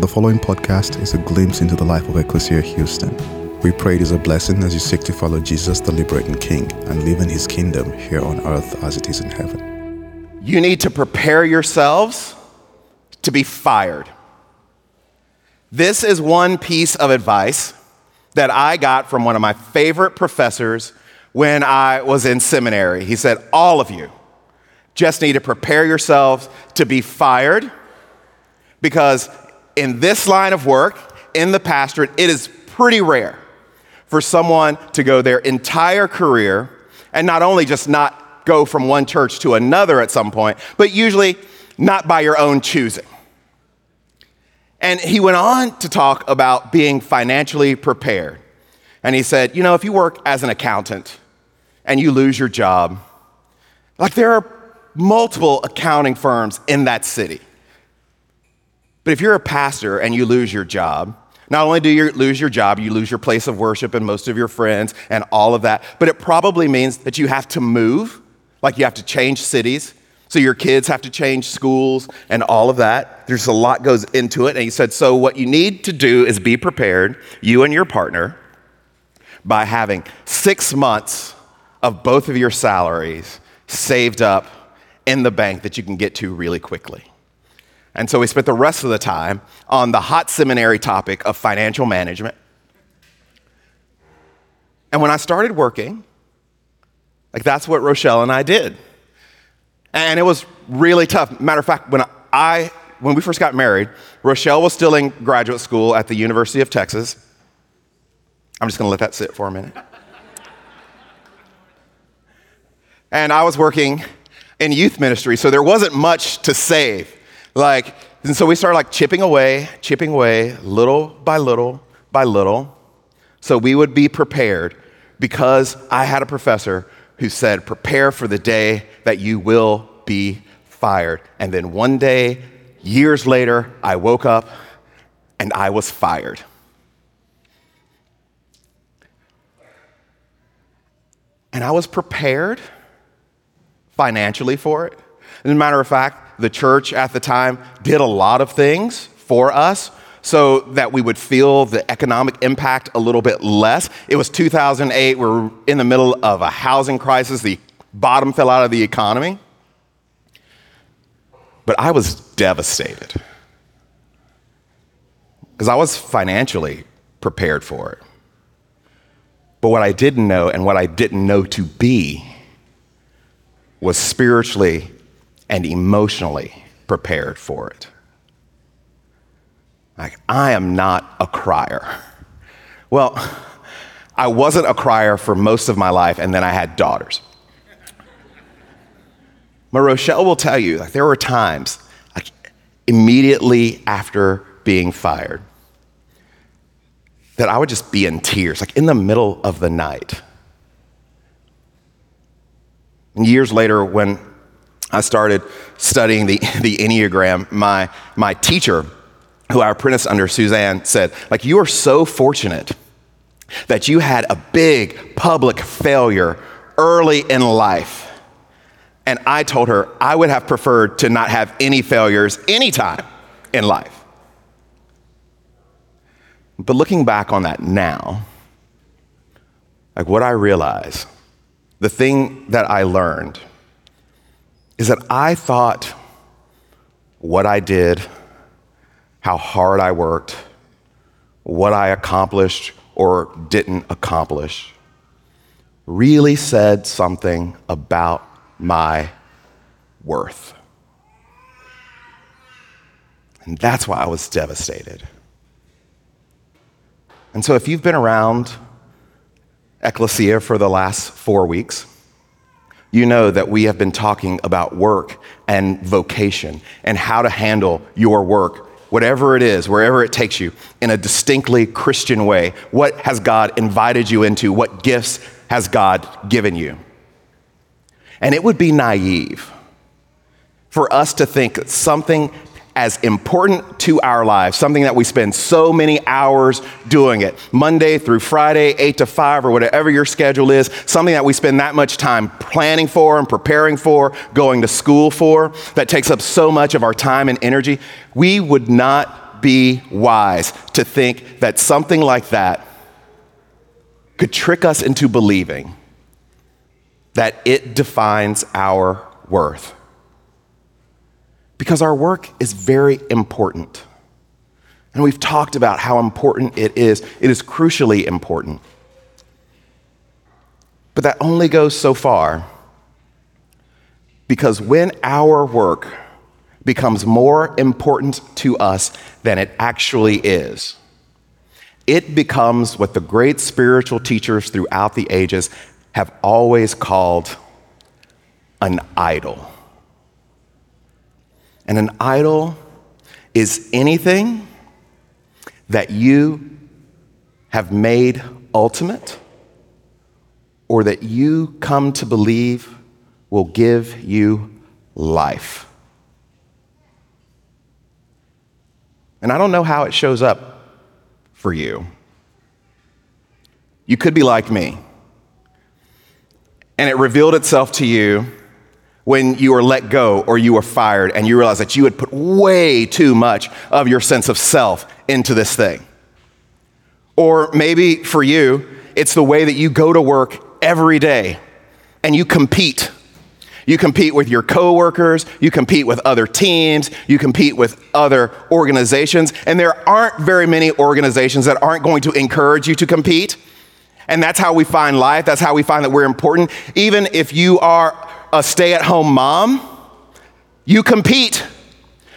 The following podcast is a glimpse into the life of Ecclesia Houston. We pray it is a blessing as you seek to follow Jesus, the liberating King, and live in his kingdom here on earth as it is in heaven. You need to prepare yourselves to be fired. This is one piece of advice that I got from one of my favorite professors when I was in seminary. He said, All of you just need to prepare yourselves to be fired because in this line of work, in the pastorate, it is pretty rare for someone to go their entire career and not only just not go from one church to another at some point, but usually not by your own choosing. And he went on to talk about being financially prepared. And he said, you know, if you work as an accountant and you lose your job, like there are multiple accounting firms in that city. But if you're a pastor and you lose your job, not only do you lose your job, you lose your place of worship and most of your friends and all of that, but it probably means that you have to move, like you have to change cities. So your kids have to change schools and all of that. There's a lot goes into it. And he said, so what you need to do is be prepared, you and your partner, by having six months of both of your salaries saved up in the bank that you can get to really quickly. And so we spent the rest of the time on the hot seminary topic of financial management. And when I started working, like that's what Rochelle and I did. And it was really tough. Matter of fact, when I when we first got married, Rochelle was still in graduate school at the University of Texas. I'm just going to let that sit for a minute. and I was working in youth ministry, so there wasn't much to save. Like, and so we started like chipping away, chipping away, little by little by little, so we would be prepared because I had a professor who said, Prepare for the day that you will be fired. And then one day, years later, I woke up and I was fired. And I was prepared financially for it. As a matter of fact, the church at the time did a lot of things for us so that we would feel the economic impact a little bit less. It was 2008, we are in the middle of a housing crisis, the bottom fell out of the economy. But I was devastated because I was financially prepared for it. But what I didn't know and what I didn't know to be was spiritually and emotionally prepared for it. Like, I am not a crier. Well, I wasn't a crier for most of my life, and then I had daughters. But Rochelle will tell you, like, there were times, like, immediately after being fired, that I would just be in tears, like in the middle of the night. And years later, when I started studying the, the Enneagram, my, my teacher, who I apprenticed under, Suzanne, said, like, you are so fortunate that you had a big public failure early in life. And I told her I would have preferred to not have any failures anytime in life. But looking back on that now, like what I realize, the thing that I learned is that I thought what I did, how hard I worked, what I accomplished or didn't accomplish, really said something about my worth. And that's why I was devastated. And so, if you've been around Ecclesia for the last four weeks, you know that we have been talking about work and vocation and how to handle your work, whatever it is, wherever it takes you, in a distinctly Christian way. What has God invited you into? What gifts has God given you? And it would be naive for us to think that something as important to our lives, something that we spend so many hours doing it, Monday through Friday, 8 to 5, or whatever your schedule is, something that we spend that much time planning for and preparing for, going to school for, that takes up so much of our time and energy, we would not be wise to think that something like that could trick us into believing that it defines our worth. Because our work is very important. And we've talked about how important it is. It is crucially important. But that only goes so far. Because when our work becomes more important to us than it actually is, it becomes what the great spiritual teachers throughout the ages have always called an idol. And an idol is anything that you have made ultimate or that you come to believe will give you life. And I don't know how it shows up for you. You could be like me. And it revealed itself to you when you were let go or you were fired and you realize that you had put way too much of your sense of self into this thing. Or maybe for you, it's the way that you go to work every day and you compete. You compete with your coworkers, you compete with other teams, you compete with other organizations, and there aren't very many organizations that aren't going to encourage you to compete. And that's how we find life, that's how we find that we're important. Even if you are a stay at home mom, you compete.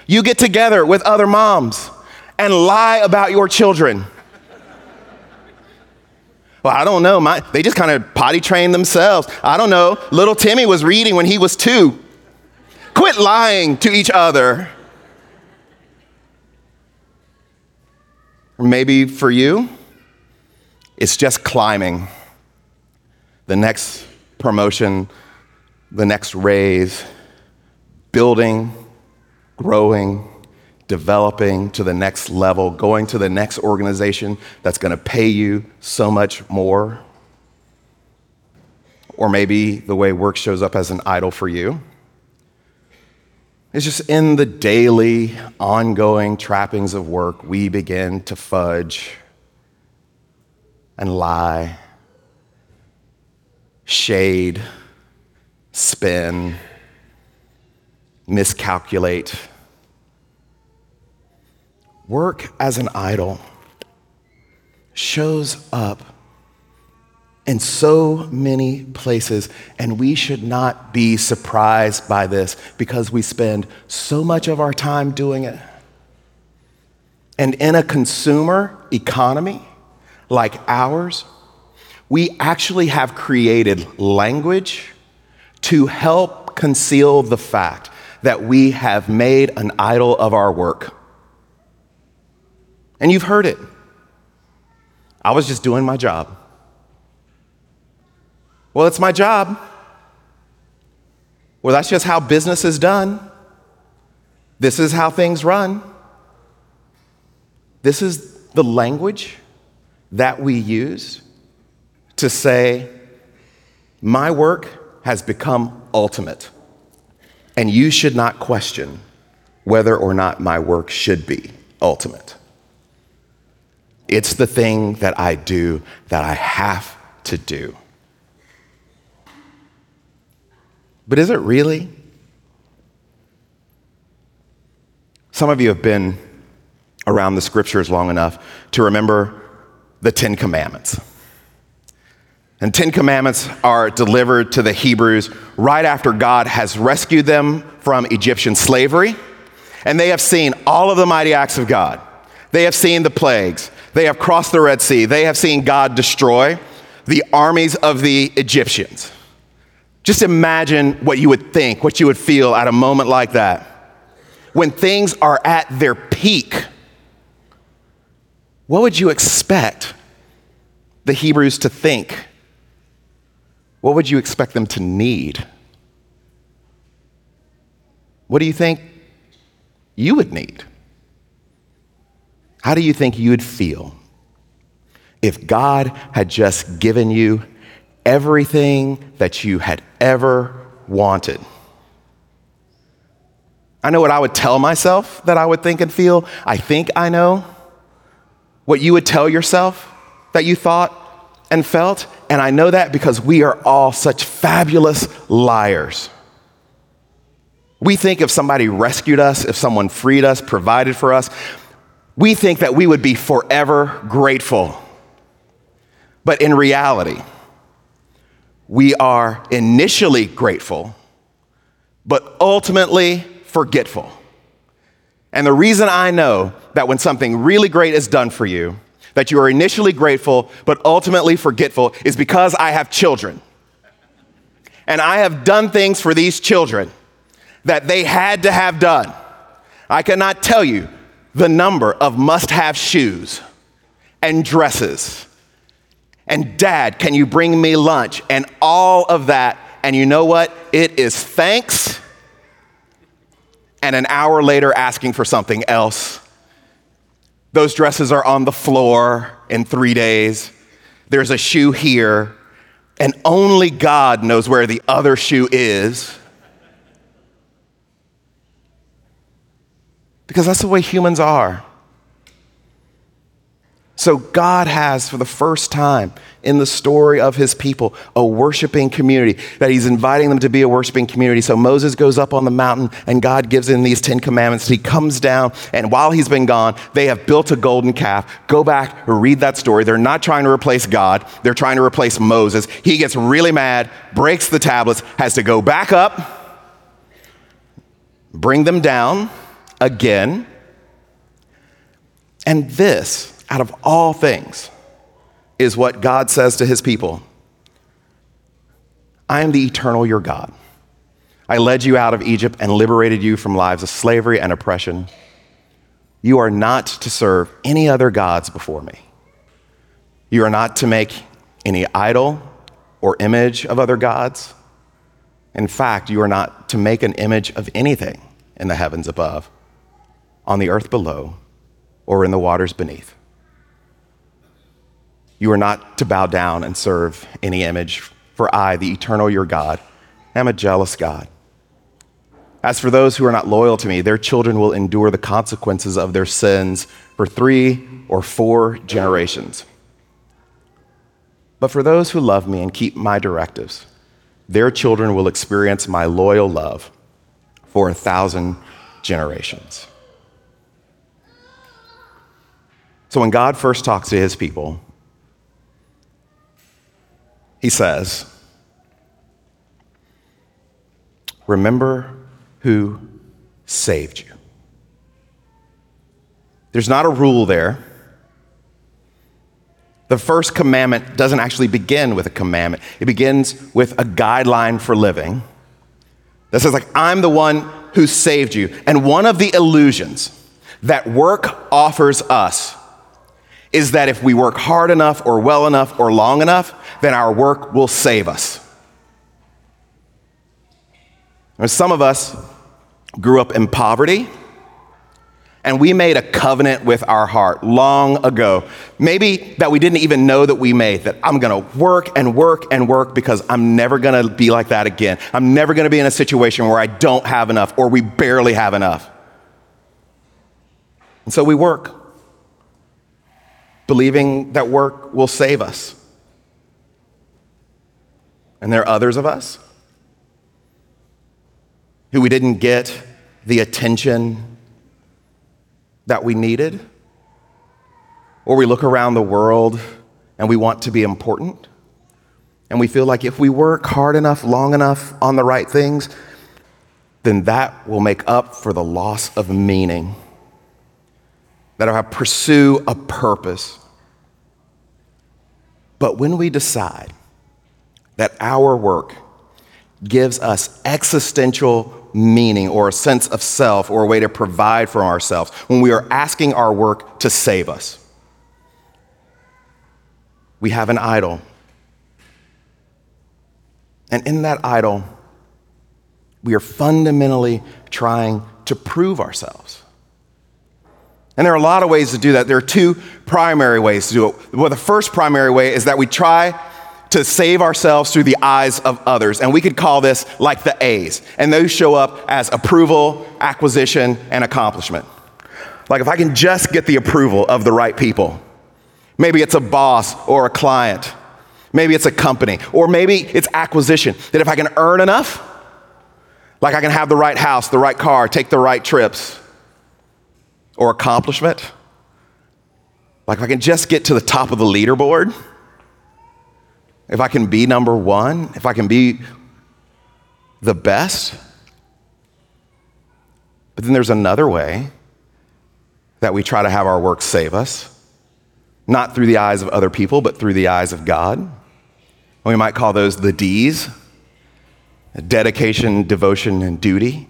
You get together with other moms and lie about your children. Well, I don't know. My, they just kind of potty trained themselves. I don't know. Little Timmy was reading when he was two. Quit lying to each other. Or maybe for you, it's just climbing. The next promotion, the next raise, building, growing, developing to the next level, going to the next organization that's going to pay you so much more. Or maybe the way work shows up as an idol for you. It's just in the daily, ongoing trappings of work, we begin to fudge and lie, shade, spin, miscalculate. Work as an idol shows up in so many places, and we should not be surprised by this because we spend so much of our time doing it. And in a consumer economy like ours, we actually have created language to help conceal the fact that we have made an idol of our work. And you've heard it. I was just doing my job. Well, it's my job. Well, that's just how business is done. This is how things run. This is the language that we use to say, my work has become ultimate, and you should not question whether or not my work should be ultimate. It's the thing that I do that I have to do. But is it really? Some of you have been around the scriptures long enough to remember the Ten Commandments. And Ten Commandments are delivered to the Hebrews right after God has rescued them from Egyptian slavery. And they have seen all of the mighty acts of God. They have seen the plagues. They have crossed the Red Sea. They have seen God destroy the armies of the Egyptians. Just imagine what you would think, what you would feel at a moment like that. When things are at their peak, what would you expect the Hebrews to think what would you expect them to need? What do you think you would need? How do you think you'd feel if God had just given you everything that you had ever wanted? I know what I would tell myself that I would think and feel. I think I know what you would tell yourself that you thought and felt. And I know that because we are all such fabulous liars. We think if somebody rescued us, if someone freed us, provided for us, we think that we would be forever grateful. But in reality, we are initially grateful, but ultimately forgetful. And the reason I know that when something really great is done for you, that you are initially grateful, but ultimately forgetful, is because I have children. And I have done things for these children that they had to have done. I cannot tell you the number of must have shoes and dresses and dad, can you bring me lunch? And all of that. And you know what? It is thanks and an hour later asking for something else. Those dresses are on the floor in three days. There's a shoe here, and only God knows where the other shoe is. Because that's the way humans are. So, God has, for the first time in the story of his people, a worshiping community, that he's inviting them to be a worshiping community. So, Moses goes up on the mountain, and God gives him these Ten Commandments. He comes down, and while he's been gone, they have built a golden calf. Go back, read that story. They're not trying to replace God, they're trying to replace Moses. He gets really mad, breaks the tablets, has to go back up, bring them down again. And this, out of all things, is what God says to his people I am the eternal your God. I led you out of Egypt and liberated you from lives of slavery and oppression. You are not to serve any other gods before me. You are not to make any idol or image of other gods. In fact, you are not to make an image of anything in the heavens above, on the earth below, or in the waters beneath. You are not to bow down and serve any image, for I, the eternal your God, am a jealous God. As for those who are not loyal to me, their children will endure the consequences of their sins for three or four generations. But for those who love me and keep my directives, their children will experience my loyal love for a thousand generations. So when God first talks to his people, he says, Remember who saved you. There's not a rule there. The first commandment doesn't actually begin with a commandment, it begins with a guideline for living that says, like, I'm the one who saved you. And one of the illusions that work offers us is that if we work hard enough or well enough or long enough, then our work will save us. And some of us grew up in poverty and we made a covenant with our heart long ago. Maybe that we didn't even know that we made, that I'm gonna work and work and work because I'm never gonna be like that again. I'm never gonna be in a situation where I don't have enough or we barely have enough. And so we work believing that work will save us. And there are others of us who we didn't get the attention that we needed, or we look around the world and we want to be important. And we feel like if we work hard enough, long enough on the right things, then that will make up for the loss of meaning that I pursue a purpose. But when we decide that our work gives us existential meaning or a sense of self or a way to provide for ourselves, when we are asking our work to save us, we have an idol. And in that idol, we are fundamentally trying to prove ourselves. And there are a lot of ways to do that. There are two primary ways to do it. Well, the first primary way is that we try to save ourselves through the eyes of others. And we could call this like the A's. And those show up as approval, acquisition, and accomplishment. Like if I can just get the approval of the right people, maybe it's a boss or a client, maybe it's a company, or maybe it's acquisition, that if I can earn enough, like I can have the right house, the right car, take the right trips, or accomplishment, like if I can just get to the top of the leaderboard, if I can be number one, if I can be the best. But then there's another way that we try to have our work save us, not through the eyes of other people, but through the eyes of God. And we might call those the D's dedication, devotion, and duty.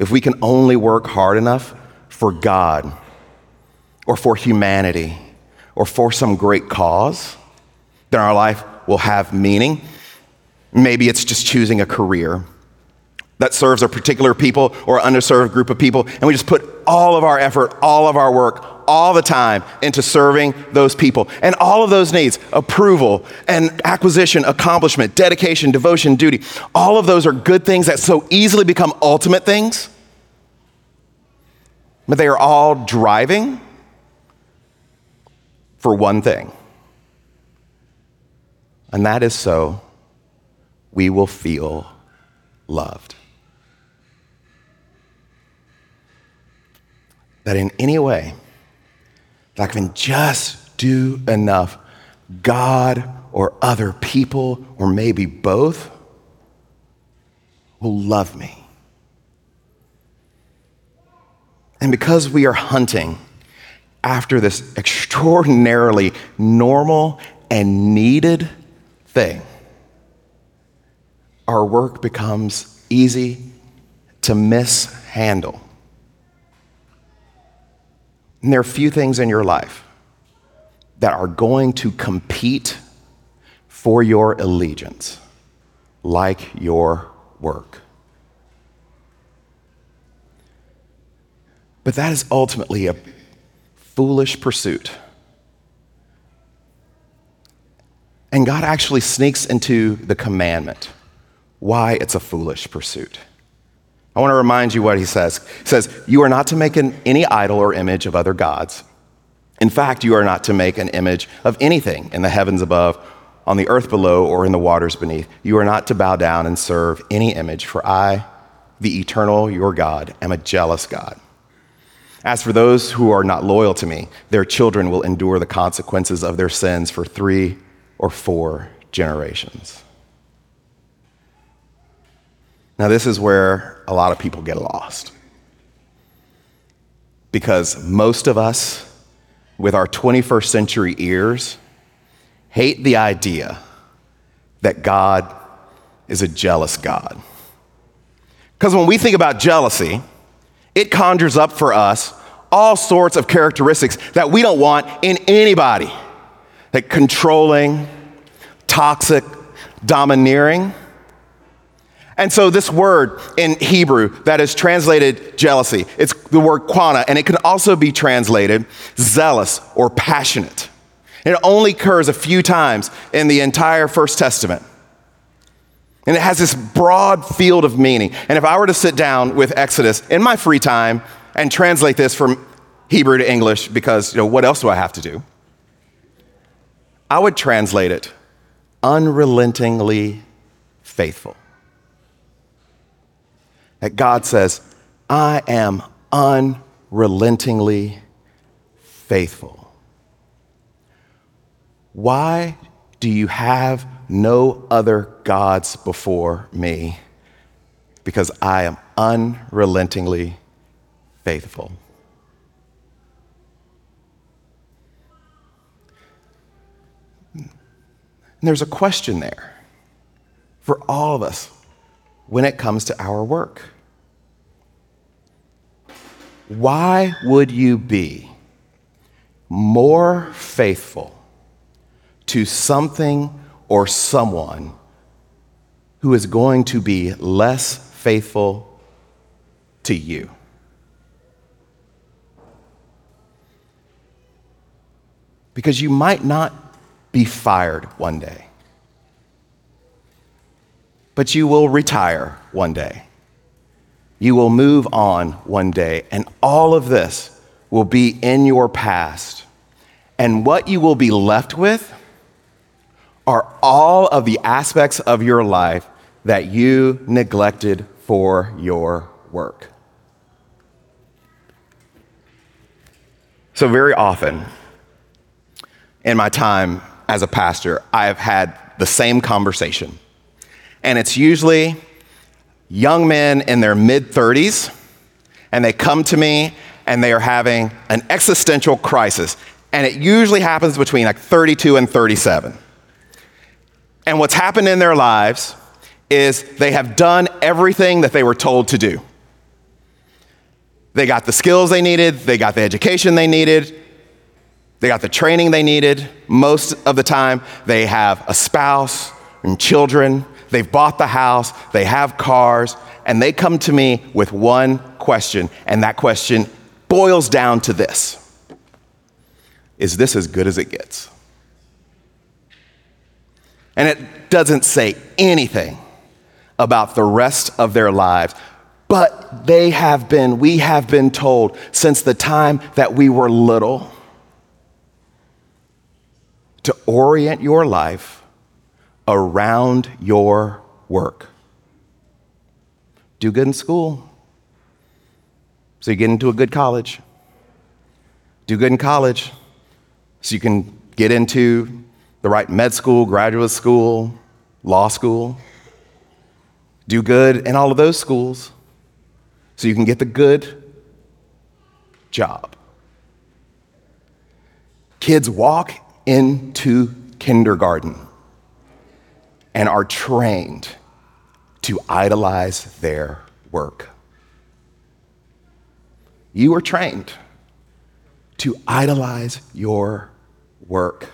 If we can only work hard enough for God or for humanity or for some great cause, then our life will have meaning. Maybe it's just choosing a career that serves a particular people or underserved group of people, and we just put all of our effort, all of our work, all the time into serving those people. And all of those needs approval and acquisition, accomplishment, dedication, devotion, duty all of those are good things that so easily become ultimate things. But they are all driving for one thing, and that is so we will feel loved. That in any way, that I can just do enough, God or other people, or maybe both, will love me. And because we are hunting, after this extraordinarily normal and needed thing, our work becomes easy to mishandle. And there are few things in your life that are going to compete for your allegiance like your work. But that is ultimately a foolish pursuit. And God actually sneaks into the commandment why it's a foolish pursuit. I want to remind you what he says. He says, You are not to make an, any idol or image of other gods. In fact, you are not to make an image of anything in the heavens above, on the earth below, or in the waters beneath. You are not to bow down and serve any image, for I, the eternal, your God, am a jealous God. As for those who are not loyal to me, their children will endure the consequences of their sins for three or four generations. Now, this is where a lot of people get lost. Because most of us, with our 21st century ears, hate the idea that God is a jealous God. Because when we think about jealousy, it conjures up for us all sorts of characteristics that we don't want in anybody like controlling, toxic, domineering. And so, this word in Hebrew that is translated jealousy, it's the word qanna, and it can also be translated zealous or passionate. It only occurs a few times in the entire First Testament. And it has this broad field of meaning. And if I were to sit down with Exodus in my free time and translate this from Hebrew to English, because you know, what else do I have to do? I would translate it unrelentingly faithful. That God says, I am unrelentingly faithful. Why do you have no other gods before me? Because I am unrelentingly faithful. And there's a question there for all of us when it comes to our work. Why would you be more faithful to something or someone who is going to be less faithful to you? Because you might not be fired one day. But you will retire one day. You will move on one day, and all of this will be in your past. And what you will be left with are all of the aspects of your life that you neglected for your work. So, very often in my time as a pastor, I have had the same conversation. And it's usually young men in their mid 30s, and they come to me and they are having an existential crisis. And it usually happens between like 32 and 37. And what's happened in their lives is they have done everything that they were told to do. They got the skills they needed, they got the education they needed, they got the training they needed. Most of the time, they have a spouse and children, they've bought the house, they have cars, and they come to me with one question, and that question boils down to this Is this as good as it gets? And it doesn't say anything about the rest of their lives. But they have been, we have been told since the time that we were little to orient your life around your work. Do good in school so you get into a good college. Do good in college so you can get into the right med school, graduate school, law school. Do good in all of those schools so you can get the good job. Kids walk into kindergarten and are trained to idolize their work. You are trained to idolize your work.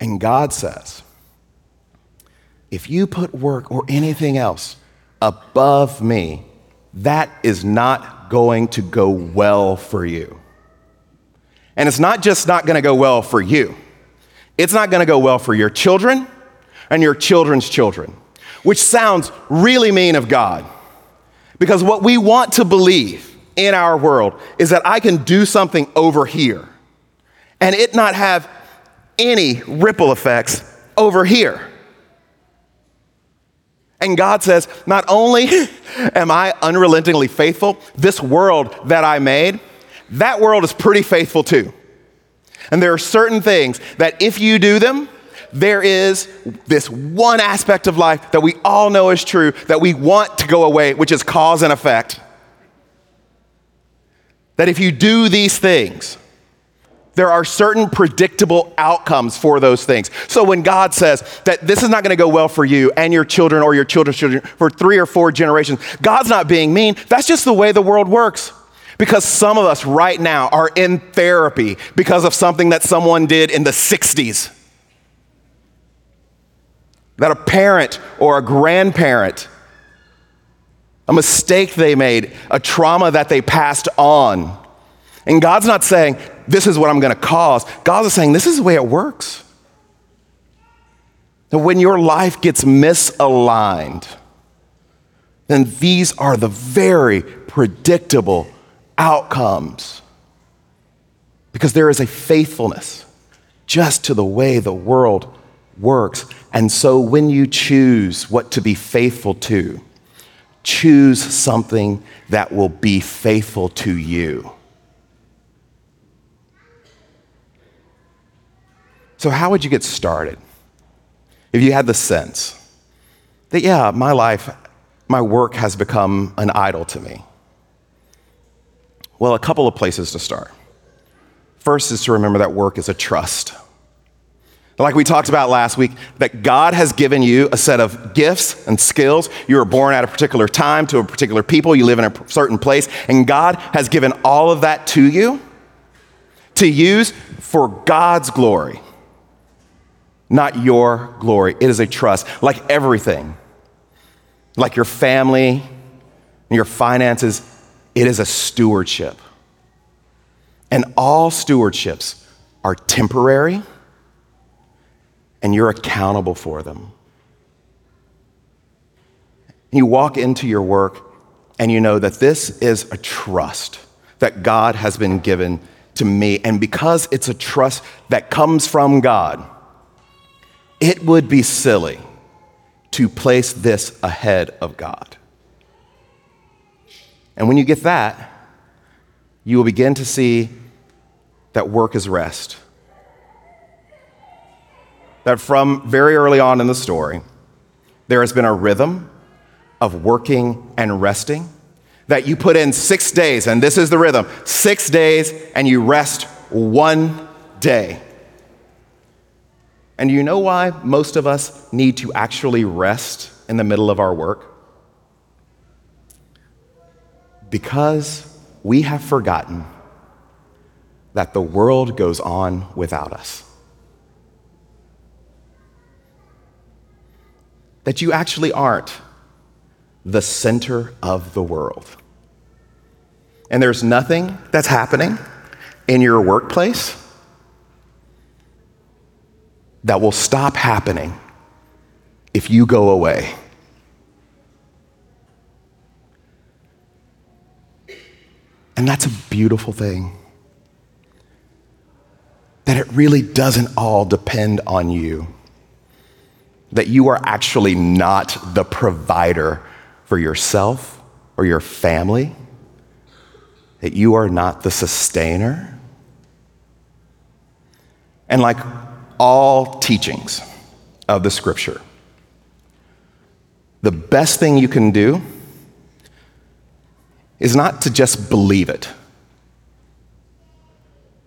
And God says, if you put work or anything else above me, that is not going to go well for you. And it's not just not going to go well for you, it's not going to go well for your children and your children's children, which sounds really mean of God. Because what we want to believe in our world is that I can do something over here and it not have any ripple effects over here. And God says, Not only am I unrelentingly faithful, this world that I made, that world is pretty faithful too. And there are certain things that if you do them, there is this one aspect of life that we all know is true that we want to go away, which is cause and effect. That if you do these things, there are certain predictable outcomes for those things. So when God says that this is not going to go well for you and your children or your children's children for three or four generations, God's not being mean. That's just the way the world works. Because some of us right now are in therapy because of something that someone did in the 60s. That a parent or a grandparent, a mistake they made, a trauma that they passed on. And God's not saying, this is what I'm going to cause. God's saying, this is the way it works. That when your life gets misaligned, then these are the very predictable outcomes. Because there is a faithfulness just to the way the world works. And so when you choose what to be faithful to, choose something that will be faithful to you. So, how would you get started if you had the sense that, yeah, my life, my work has become an idol to me? Well, a couple of places to start. First is to remember that work is a trust. Like we talked about last week, that God has given you a set of gifts and skills. You were born at a particular time to a particular people, you live in a certain place, and God has given all of that to you to use for God's glory not your glory. It is a trust, like everything, like your family, your finances, it is a stewardship. And all stewardships are temporary and you're accountable for them. You walk into your work and you know that this is a trust that God has been given to me. And because it's a trust that comes from God, it would be silly to place this ahead of God. And when you get that, you will begin to see that work is rest. That from very early on in the story, there has been a rhythm of working and resting. That you put in six days, and this is the rhythm six days, and you rest one day. And you know why most of us need to actually rest in the middle of our work? Because we have forgotten that the world goes on without us. That you actually aren't the center of the world. And there's nothing that's happening in your workplace that will stop happening if you go away. And that's a beautiful thing. That it really doesn't all depend on you. That you are actually not the provider for yourself or your family. That you are not the sustainer. And like all teachings of the scripture, the best thing you can do is not to just believe it,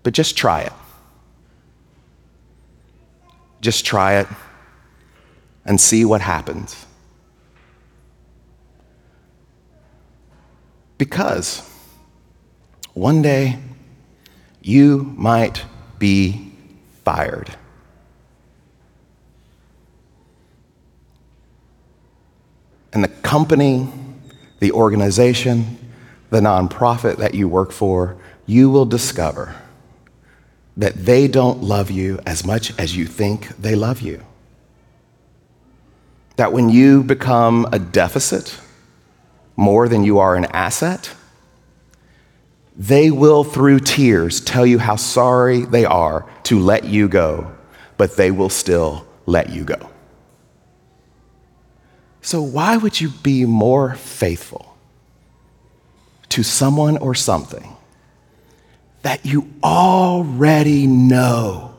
but just try it. Just try it and see what happens. Because one day you might be fired. And the company, the organization, the nonprofit that you work for, you will discover that they don't love you as much as you think they love you. That when you become a deficit more than you are an asset, they will, through tears, tell you how sorry they are to let you go, but they will still let you go. So, why would you be more faithful to someone or something that you already know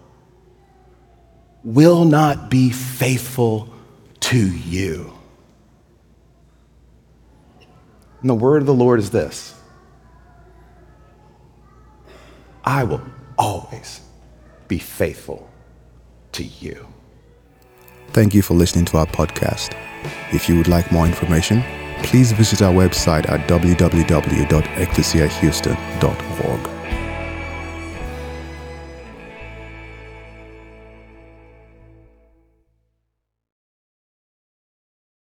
will not be faithful to you. And the word of the Lord is this I will always be faithful to you. Thank you for listening to our podcast. If you would like more information, please visit our website at www.ecclesiahouston.org.